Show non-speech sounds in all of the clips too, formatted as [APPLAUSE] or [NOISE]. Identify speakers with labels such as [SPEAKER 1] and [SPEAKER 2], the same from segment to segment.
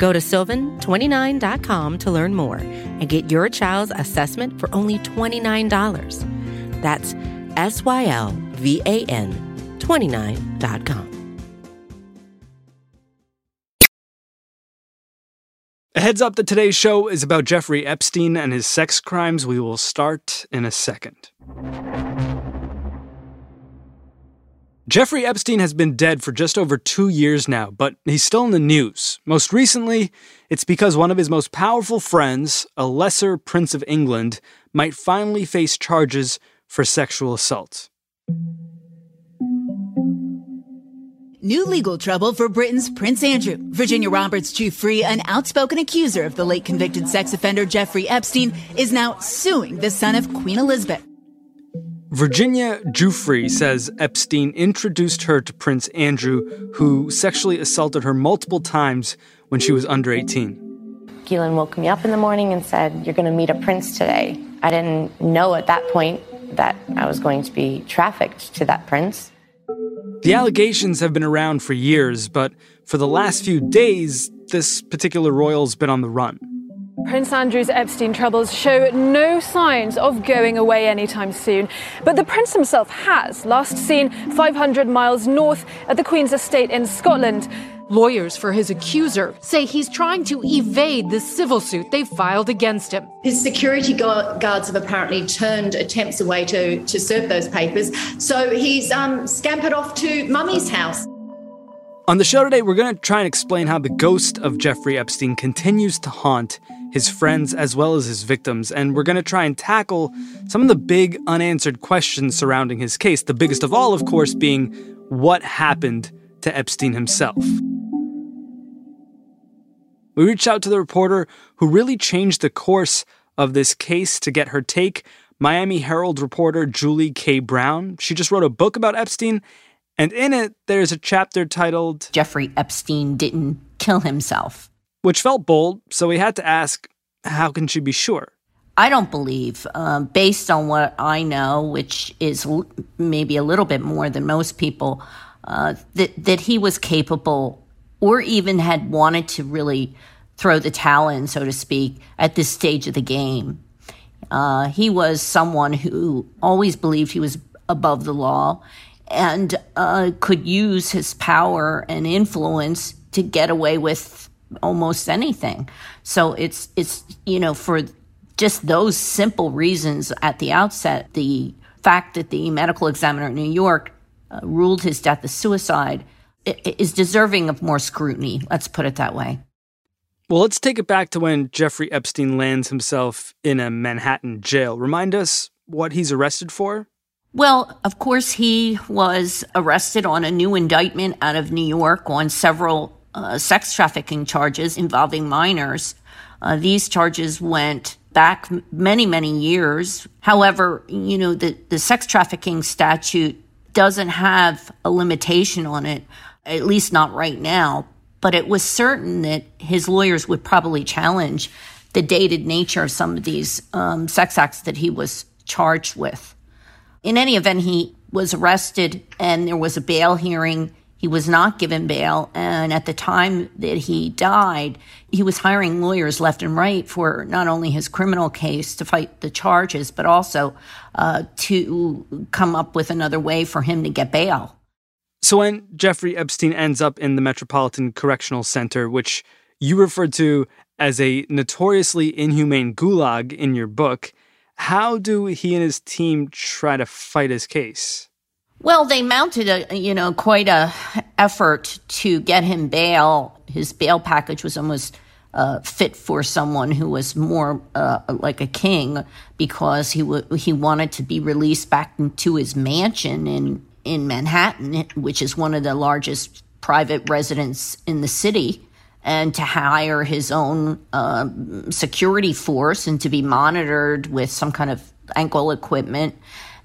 [SPEAKER 1] Go to sylvan29.com to learn more and get your child's assessment for only $29. That's S Y L V A N 29.com.
[SPEAKER 2] A heads up that today's show is about Jeffrey Epstein and his sex crimes. We will start in a second. Jeffrey Epstein has been dead for just over two years now, but he's still in the news. Most recently, it's because one of his most powerful friends, a lesser Prince of England, might finally face charges for sexual assault.
[SPEAKER 3] New legal trouble for Britain's Prince Andrew. Virginia Roberts Giuffre, an outspoken accuser of the late convicted sex offender Jeffrey Epstein, is now suing the son of Queen Elizabeth.
[SPEAKER 2] Virginia Giuffre says Epstein introduced her to Prince Andrew, who sexually assaulted her multiple times when she was under 18.
[SPEAKER 4] Ghislaine woke me up in the morning and said, You're going to meet a prince today. I didn't know at that point that I was going to be trafficked to that prince.
[SPEAKER 2] The allegations have been around for years, but for the last few days, this particular royal's been on the run.
[SPEAKER 5] Prince Andrew's Epstein troubles show no signs of going away anytime soon. But the prince himself has, last seen 500 miles north at the Queen's estate in Scotland.
[SPEAKER 6] Lawyers for his accuser say he's trying to evade the civil suit they filed against him.
[SPEAKER 7] His security guards have apparently turned attempts away to, to serve those papers, so he's um, scampered off to Mummy's house.
[SPEAKER 2] On the show today, we're going to try and explain how the ghost of Jeffrey Epstein continues to haunt his friends as well as his victims, and we're going to try and tackle some of the big unanswered questions surrounding his case. The biggest of all, of course, being what happened to Epstein himself. We reached out to the reporter who really changed the course of this case to get her take, Miami Herald reporter Julie K. Brown. She just wrote a book about Epstein, and in it, there's a chapter titled
[SPEAKER 8] Jeffrey Epstein Didn't Kill Himself,
[SPEAKER 2] which felt bold, so we had to ask how can she be sure?
[SPEAKER 8] I don't believe, um, based on what I know, which is l- maybe a little bit more than most people, uh, that that he was capable or even had wanted to really throw the towel in, so to speak, at this stage of the game. Uh, he was someone who always believed he was above the law and uh, could use his power and influence to get away with almost anything. So it's it's you know for just those simple reasons at the outset, the fact that the medical examiner in New York uh, ruled his death a suicide is deserving of more scrutiny. Let's put it that way.
[SPEAKER 2] Well, let's take it back to when Jeffrey Epstein lands himself in a Manhattan jail. Remind us what he's arrested for?
[SPEAKER 8] Well, of course, he was arrested on a new indictment out of New York on several uh, sex trafficking charges involving minors. Uh, these charges went back many, many years. However, you know, the, the sex trafficking statute doesn't have a limitation on it, at least not right now. But it was certain that his lawyers would probably challenge the dated nature of some of these um, sex acts that he was charged with. In any event, he was arrested and there was a bail hearing. He was not given bail. And at the time that he died, he was hiring lawyers left and right for not only his criminal case to fight the charges, but also uh, to come up with another way for him to get bail.
[SPEAKER 2] So when Jeffrey Epstein ends up in the Metropolitan Correctional Center, which you referred to as a notoriously inhumane gulag in your book, how do he and his team try to fight his case?
[SPEAKER 8] Well, they mounted a you know quite a effort to get him bail. His bail package was almost uh, fit for someone who was more uh, like a king because he w- he wanted to be released back into his mansion in in Manhattan, which is one of the largest private residents in the city. and to hire his own uh, security force and to be monitored with some kind of ankle equipment.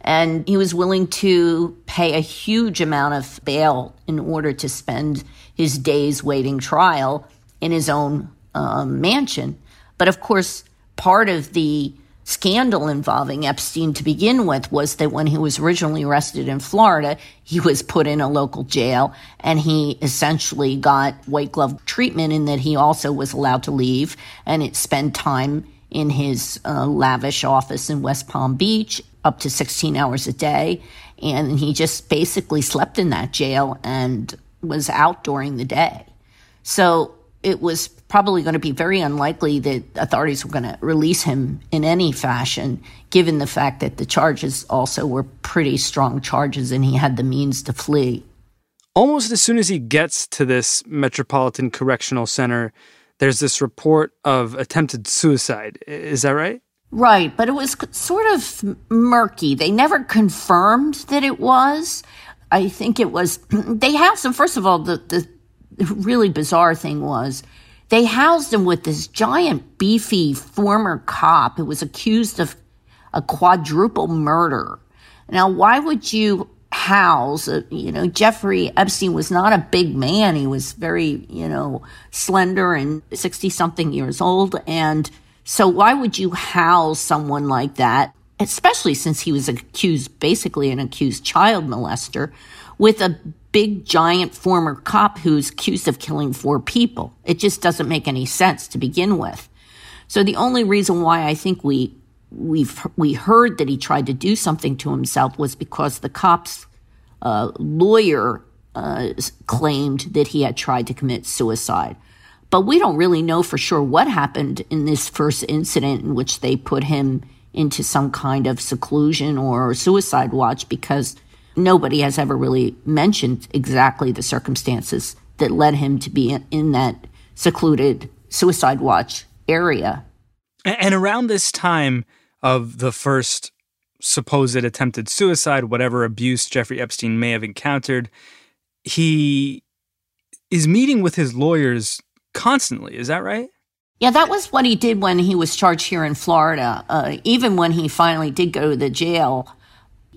[SPEAKER 8] And he was willing to pay a huge amount of bail in order to spend his days waiting trial in his own um, mansion. But of course, part of the scandal involving Epstein to begin with was that when he was originally arrested in Florida, he was put in a local jail and he essentially got white glove treatment in that he also was allowed to leave and spend time in his uh, lavish office in West Palm Beach up to 16 hours a day. And he just basically slept in that jail and was out during the day. So it was probably going to be very unlikely that authorities were going to release him in any fashion, given the fact that the charges also were pretty strong charges and he had the means to flee.
[SPEAKER 2] Almost as soon as he gets to this Metropolitan Correctional Center, there's this report of attempted suicide. Is that right?
[SPEAKER 8] Right, but it was sort of murky. They never confirmed that it was. I think it was, [CLEARS THROAT] they have some, first of all, the, the the really bizarre thing was they housed him with this giant, beefy former cop who was accused of a quadruple murder. Now, why would you house, uh, a, you know, Jeffrey Epstein was not a big man. He was very, you know, slender and 60 something years old. And so why would you house someone like that? Especially since he was accused, basically an accused child molester with a big giant former cop who's accused of killing four people. It just doesn't make any sense to begin with. So the only reason why I think we we've we heard that he tried to do something to himself was because the cop's uh, lawyer uh, claimed that he had tried to commit suicide. But we don't really know for sure what happened in this first incident in which they put him into some kind of seclusion or suicide watch because nobody has ever really mentioned exactly the circumstances that led him to be in, that secluded suicide watch area.
[SPEAKER 2] And around this time of the first supposed attempted suicide, whatever abuse Jeffrey Epstein may have encountered, he is meeting with his lawyers constantly. Is that right?
[SPEAKER 8] Yeah, that was what he did when he was charged here in Florida. Uh, even when he finally did go to the jail,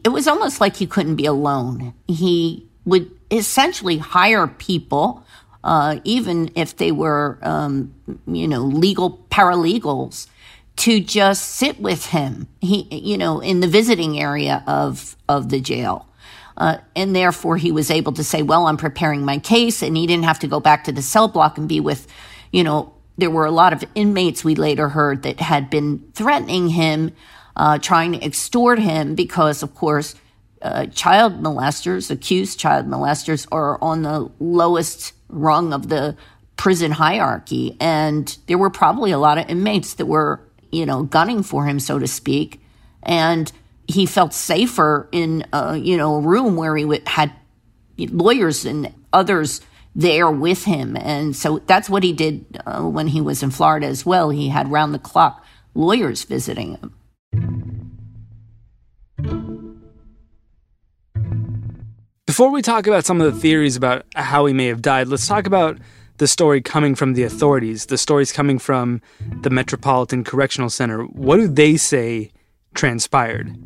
[SPEAKER 8] it was almost like he couldn't be alone. He would essentially hire people, uh, even if they were, um, you know, legal paralegals, to just sit with him. He, you know, in the visiting area of of the jail. Uh, and therefore, he was able to say, "Well, I'm preparing my case," and he didn't have to go back to the cell block and be with, you know, there were a lot of inmates we later heard that had been threatening him uh, trying to extort him because, of course, uh, child molesters, accused child molesters, are on the lowest rung of the prison hierarchy. And there were probably a lot of inmates that were, you know, gunning for him, so to speak. And he felt safer in, a, you know, a room where he had lawyers and others there with him. And so that's what he did uh, when he was in Florida as well. He had round the clock lawyers visiting him.
[SPEAKER 2] Before we talk about some of the theories about how he may have died, let's talk about the story coming from the authorities, the stories coming from the Metropolitan Correctional Center. What do they say transpired?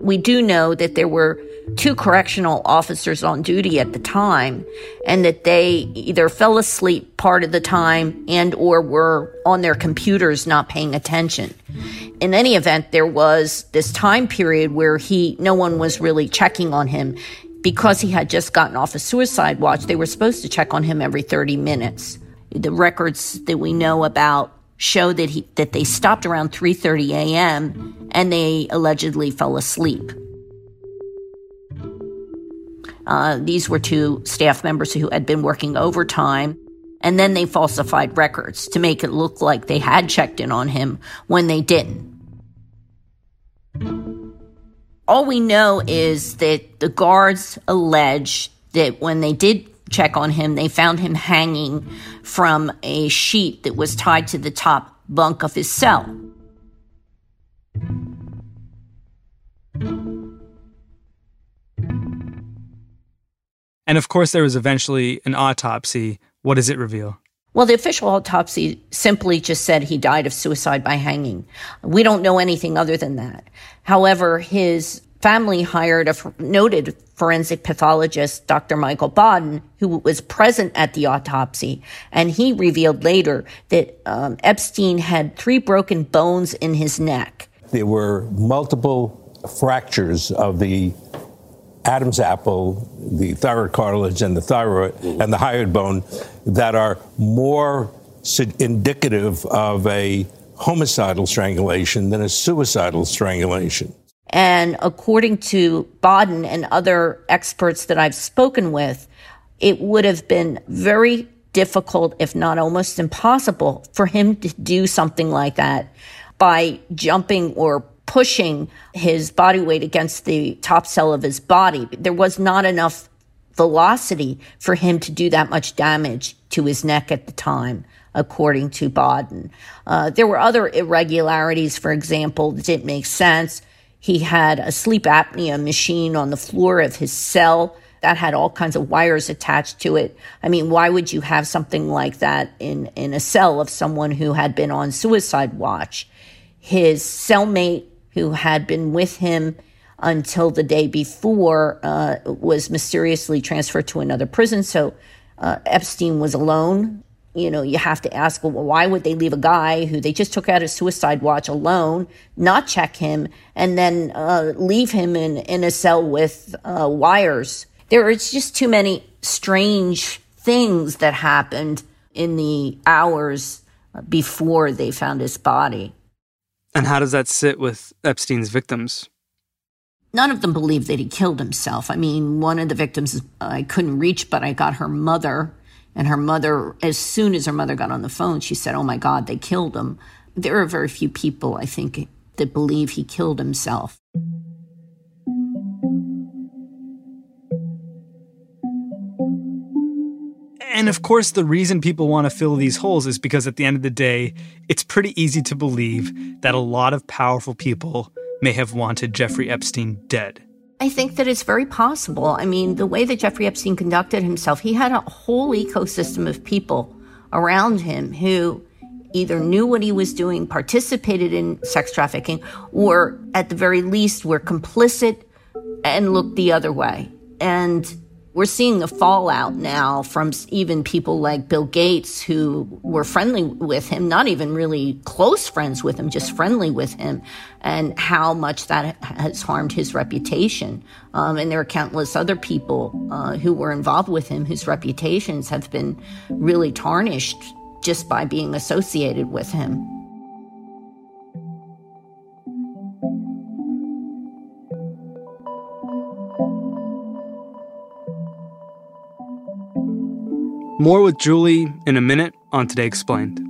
[SPEAKER 8] We do know that there were two correctional officers on duty at the time and that they either fell asleep part of the time and or were on their computers not paying attention in any event there was this time period where he no one was really checking on him because he had just gotten off a suicide watch they were supposed to check on him every 30 minutes the records that we know about show that he that they stopped around 3:30 a.m. and they allegedly fell asleep uh, these were two staff members who had been working overtime. And then they falsified records to make it look like they had checked in on him when they didn't. All we know is that the guards allege that when they did check on him, they found him hanging from a sheet that was tied to the top bunk of his cell.
[SPEAKER 2] And of course, there was eventually an autopsy. What does it reveal?
[SPEAKER 8] Well, the official autopsy simply just said he died of suicide by hanging. We don't know anything other than that. However, his family hired a noted forensic pathologist, Dr. Michael Baden, who was present at the autopsy. And he revealed later that um, Epstein had three broken bones in his neck.
[SPEAKER 9] There were multiple fractures of the Adam's apple, the thyroid cartilage, and the thyroid mm-hmm. and the hyoid bone that are more indicative of a homicidal strangulation than a suicidal strangulation.
[SPEAKER 8] And according to Baden and other experts that I've spoken with, it would have been very difficult, if not almost impossible, for him to do something like that by jumping or pushing his body weight against the top cell of his body. There was not enough velocity for him to do that much damage to his neck at the time, according to Baden. Uh, there were other irregularities, for example, that didn't make sense. He had a sleep apnea machine on the floor of his cell that had all kinds of wires attached to it. I mean, why would you have something like that in, in a cell of someone who had been on suicide watch? His cellmate who had been with him until the day before, uh, was mysteriously transferred to another prison. So uh, Epstein was alone. You know, you have to ask, well, why would they leave a guy who they just took out a suicide watch alone, not check him, and then uh, leave him in, in a cell with uh, wires? There just too many strange things that happened in the hours before they found his body.
[SPEAKER 2] And how does that sit with Epstein's victims?
[SPEAKER 8] None of them believe that he killed himself. I mean, one of the victims I couldn't reach, but I got her mother. And her mother, as soon as her mother got on the phone, she said, Oh my God, they killed him. There are very few people, I think, that believe he killed himself.
[SPEAKER 2] Of course, the reason people want to fill these holes is because at the end of the day, it's pretty easy to believe that a lot of powerful people may have wanted Jeffrey Epstein dead.
[SPEAKER 8] I think that it's very possible. I mean, the way that Jeffrey Epstein conducted himself, he had a whole ecosystem of people around him who either knew what he was doing, participated in sex trafficking, or at the very least were complicit and looked the other way. And we're seeing the fallout now from even people like Bill Gates who were friendly with him, not even really close friends with him, just friendly with him, and how much that has harmed his reputation. Um, and there are countless other people uh, who were involved with him whose reputations have been really tarnished just by being associated with him.
[SPEAKER 2] More with Julie in a minute on Today Explained.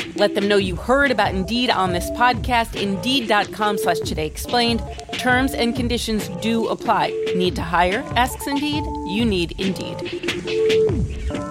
[SPEAKER 10] Let them know you heard about Indeed on this podcast. Indeed.com slash Today Explained. Terms and conditions do apply. Need to hire? Asks Indeed. You need Indeed.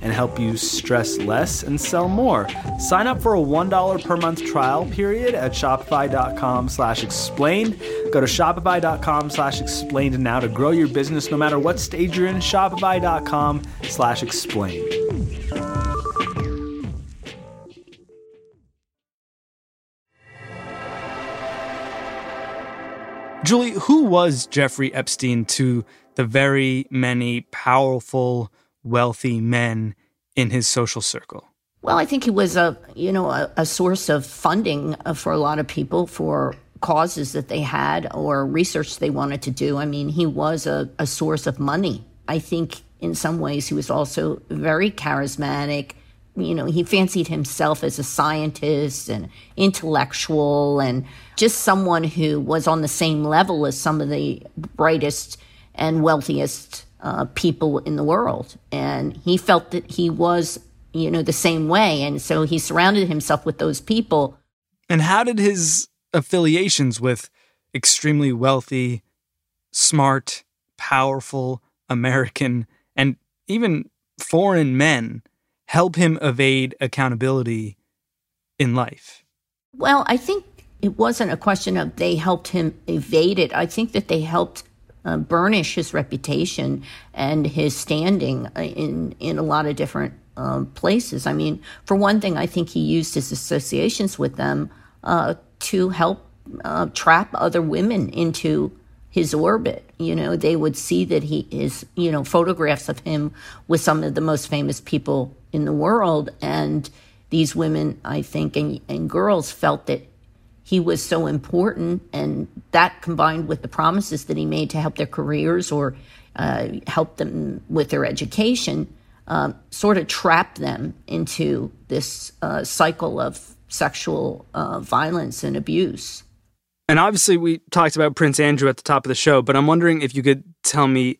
[SPEAKER 2] and help you stress less and sell more. Sign up for a $1 per month trial period at shopify.com slash explained. Go to shopify.com slash explained now to grow your business no matter what stage you're in. Shopify.com slash explained. Julie, who was Jeffrey Epstein to the very many powerful wealthy men in his social circle?
[SPEAKER 8] Well, I think he was a you know a, a source of funding uh, for a lot of people for causes that they had or research they wanted to do. I mean, he was a, a source of money. I think in some ways he was also very charismatic. You know, he fancied himself as a scientist and intellectual and just someone who was on the same level as some of the brightest and wealthiest uh, people in the world. And he felt that he was, you know, the same way. And so he surrounded himself with those people.
[SPEAKER 2] And how did his affiliations with extremely wealthy, smart, powerful American, and even foreign men help him evade accountability in life?
[SPEAKER 8] Well, I think it wasn't a question of they helped him evade it. I think that they helped uh, burnish his reputation and his standing uh, in in a lot of different um, places. I mean, for one thing, I think he used his associations with them uh, to help uh, trap other women into his orbit. You know, they would see that he is, you know, photographs of him with some of the most famous people in the world. And these women, I think, and, and girls felt that he was so important. And that combined with the promises that he made to help their careers or uh, help them with their education, um, sort of trapped them into this uh, cycle of sexual uh, violence and abuse.
[SPEAKER 2] And obviously, we talked about Prince Andrew at the top of the show, but I'm wondering if you could tell me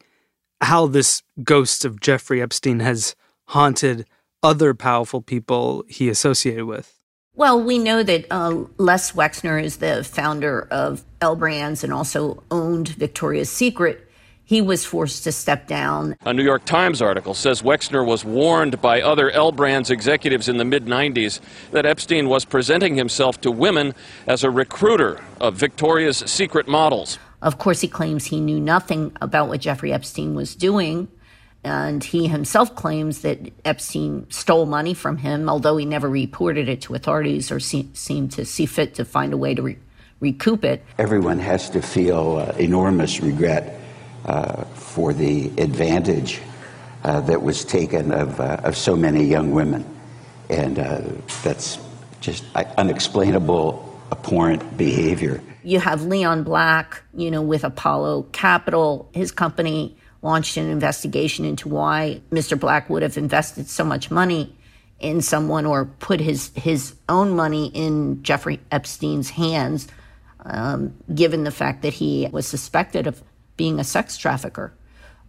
[SPEAKER 2] how this ghost of Jeffrey Epstein has haunted other powerful people he associated with.
[SPEAKER 8] Well, we know that uh, Les Wexner is the founder of L Brands and also owned Victoria's Secret. He was forced to step down.
[SPEAKER 11] A New York Times article says Wexner was warned by other L Brands executives in the mid 90s that Epstein was presenting himself to women as a recruiter of Victoria's Secret models.
[SPEAKER 8] Of course, he claims he knew nothing about what Jeffrey Epstein was doing. And he himself claims that Epstein stole money from him, although he never reported it to authorities or se- seemed to see fit to find a way to re- recoup it.
[SPEAKER 12] Everyone has to feel uh, enormous regret uh, for the advantage uh, that was taken of, uh, of so many young women. And uh, that's just uh, unexplainable, abhorrent behavior.
[SPEAKER 8] You have Leon Black, you know, with Apollo Capital, his company launched an investigation into why Mr. Black would have invested so much money in someone or put his his own money in Jeffrey Epstein's hands, um, given the fact that he was suspected of being a sex trafficker.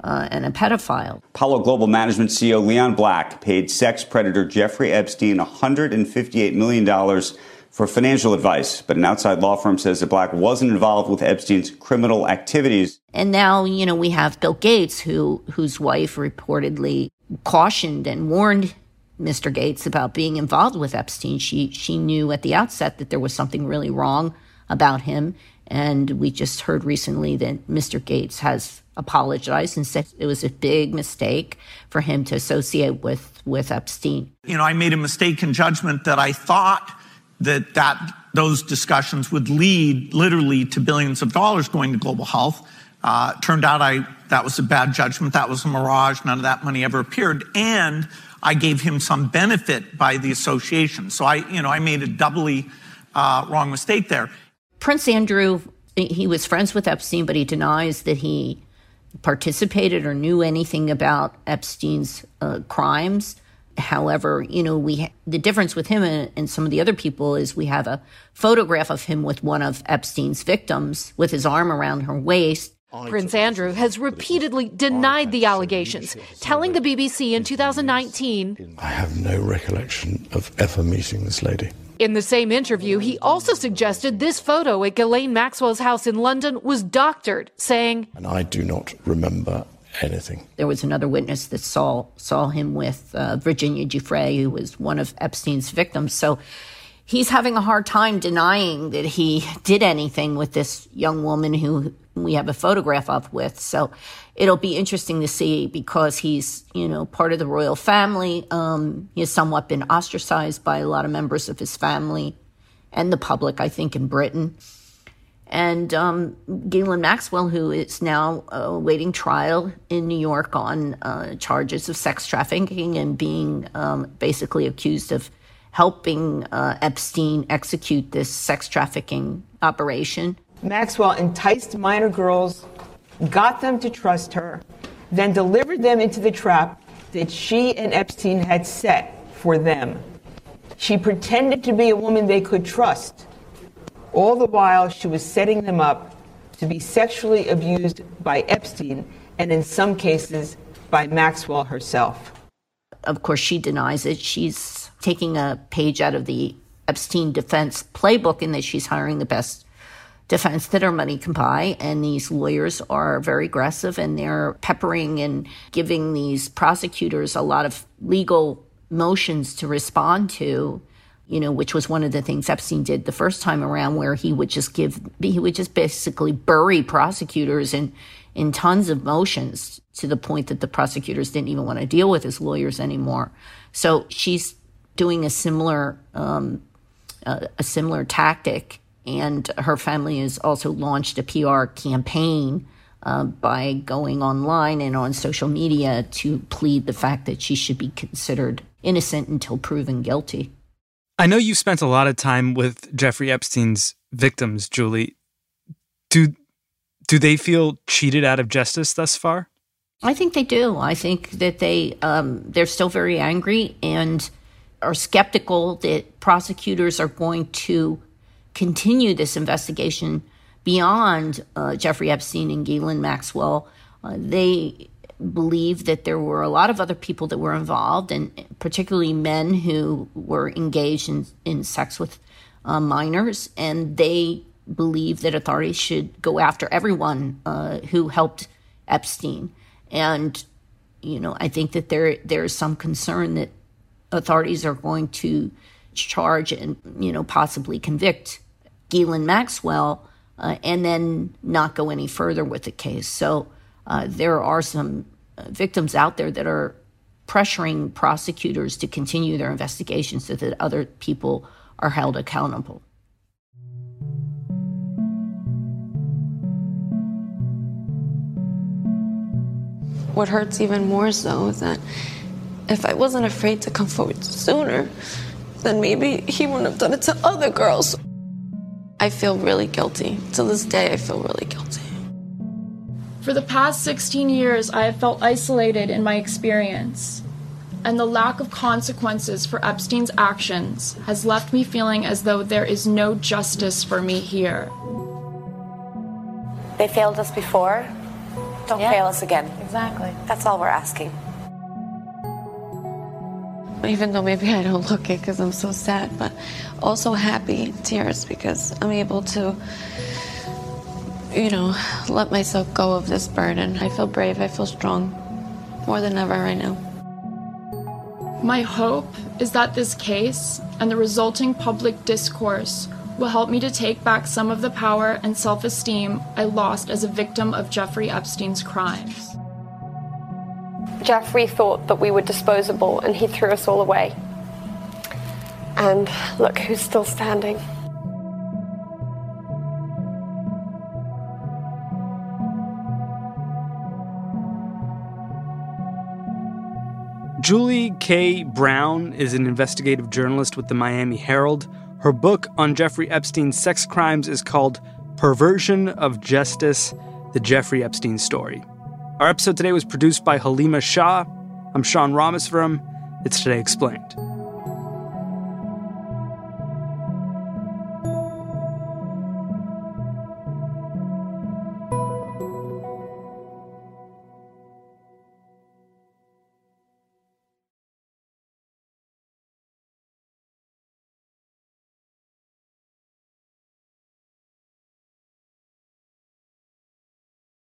[SPEAKER 8] Uh, and a pedophile.
[SPEAKER 13] Apollo Global Management CEO Leon Black paid sex predator Jeffrey Epstein $158 million for financial advice, but an outside law firm says that Black wasn't involved with Epstein's criminal activities.
[SPEAKER 8] And now, you know, we have Bill Gates, who whose wife reportedly cautioned and warned Mr. Gates about being involved with Epstein. She she knew at the outset that there was something really wrong about him, and we just heard recently that Mr. Gates has apologized and said it was a big mistake for him to associate with with Epstein.
[SPEAKER 14] You know, I made a mistake in judgment that I thought that that those discussions would lead literally to billions of dollars going to global health. Uh, turned out I that was a bad judgment. That was a mirage. None of that money ever appeared, and I gave him some benefit by the association. So I, you know, I made a doubly uh, wrong mistake there.
[SPEAKER 8] Prince Andrew, he was friends with Epstein, but he denies that he participated or knew anything about Epstein's uh, crimes. However, you know, we ha- the difference with him and, and, some of the other people is we have a photograph of him with one of Epstein's victims with his arm around her waist.
[SPEAKER 6] Prince Andrew has repeatedly denied the allegations, telling the BBC in 2019
[SPEAKER 15] I have no recollection of ever meeting this lady.
[SPEAKER 6] In the same interview, he also suggested this photo at Ghislaine Maxwell's house in London was doctored, saying,
[SPEAKER 15] And I do not remember anything.
[SPEAKER 8] There was another witness that saw saw him with uh, Virginia Giuffre, who was one of Epstein's victims. So he's having a hard time denying that he did anything with this young woman who we have a photograph of with. So it'll be interesting to see because he's, you know, part of the royal family. Um, he has somewhat been ostracized by a lot of members of his family and the public, I think, in Britain. And um, Ghislaine Maxwell, who is now awaiting trial in New York on uh, charges of sex trafficking and being um, basically accused of helping uh, Epstein execute this sex trafficking operation.
[SPEAKER 16] Maxwell enticed minor girls, got them to trust her, then delivered them into the trap that she and Epstein had set for them. She pretended to be a woman they could trust. All the while, she was setting them up to be sexually abused by Epstein and, in some cases, by Maxwell herself.
[SPEAKER 8] Of course, she denies it. She's taking a page out of the Epstein defense playbook in that she's hiring the best defense that her money can buy. And these lawyers are very aggressive and they're peppering and giving these prosecutors a lot of legal motions to respond to. You know, which was one of the things Epstein did the first time around, where he would just give, he would just basically bury prosecutors in, in tons of motions to the point that the prosecutors didn't even want to deal with his lawyers anymore. So she's doing a similar, um, uh, a similar tactic and her family has also launched a PR campaign uh, by going online and on social media to plead the fact that she should be considered innocent until proven guilty.
[SPEAKER 2] I know you spent a lot of time with Jeffrey Epstein's victims, Julie. Do do they feel cheated out of justice thus far?
[SPEAKER 8] I think they do. I think that they um, they're still very angry and are skeptical that prosecutors are going to continue this investigation beyond uh, Jeffrey Epstein and Ghislaine Maxwell. Uh, they believe that there were a lot of other people that were involved, and particularly men who were engaged in, in sex with uh, minors, and they believe that authorities should go after everyone uh, who helped Epstein. And you know, I think that there there is some concern that authorities are going to charge and you know possibly convict Ghislaine Maxwell uh, and then not go any further with the case. So uh, there are some uh, victims out there that are pressuring prosecutors to continue their investigation so that other people are held accountable.
[SPEAKER 17] What hurts even more so is that if I wasn't afraid to come forward sooner, then maybe he wouldn't have done it to other girls. I feel really guilty. To this day, I feel really guilty.
[SPEAKER 18] For the past 16 years, I have felt isolated in my experience. And the lack of consequences for Epstein's actions has left me feeling as though there is no justice for me here.
[SPEAKER 4] They failed us before. Don't yeah. fail us again.
[SPEAKER 17] Exactly.
[SPEAKER 4] That's all we're asking
[SPEAKER 17] even though maybe I don't look it because I'm so sad, but also happy tears because I'm able to, you know, let myself go of this burden. I feel brave, I feel strong more than ever right now.
[SPEAKER 18] My hope is that this case and the resulting public discourse will help me to take back some of the power and self esteem I lost as a victim of Jeffrey Epstein's crimes.
[SPEAKER 19] Jeffrey thought that we were disposable and he threw us all away. And look who's still standing.
[SPEAKER 2] Julie K. Brown is an investigative journalist with the Miami Herald. Her book on Jeffrey Epstein's sex crimes is called Perversion of Justice The Jeffrey Epstein Story. Our episode today was produced by Halima Shah. I'm Sean Rameswaram. It's Today Explained.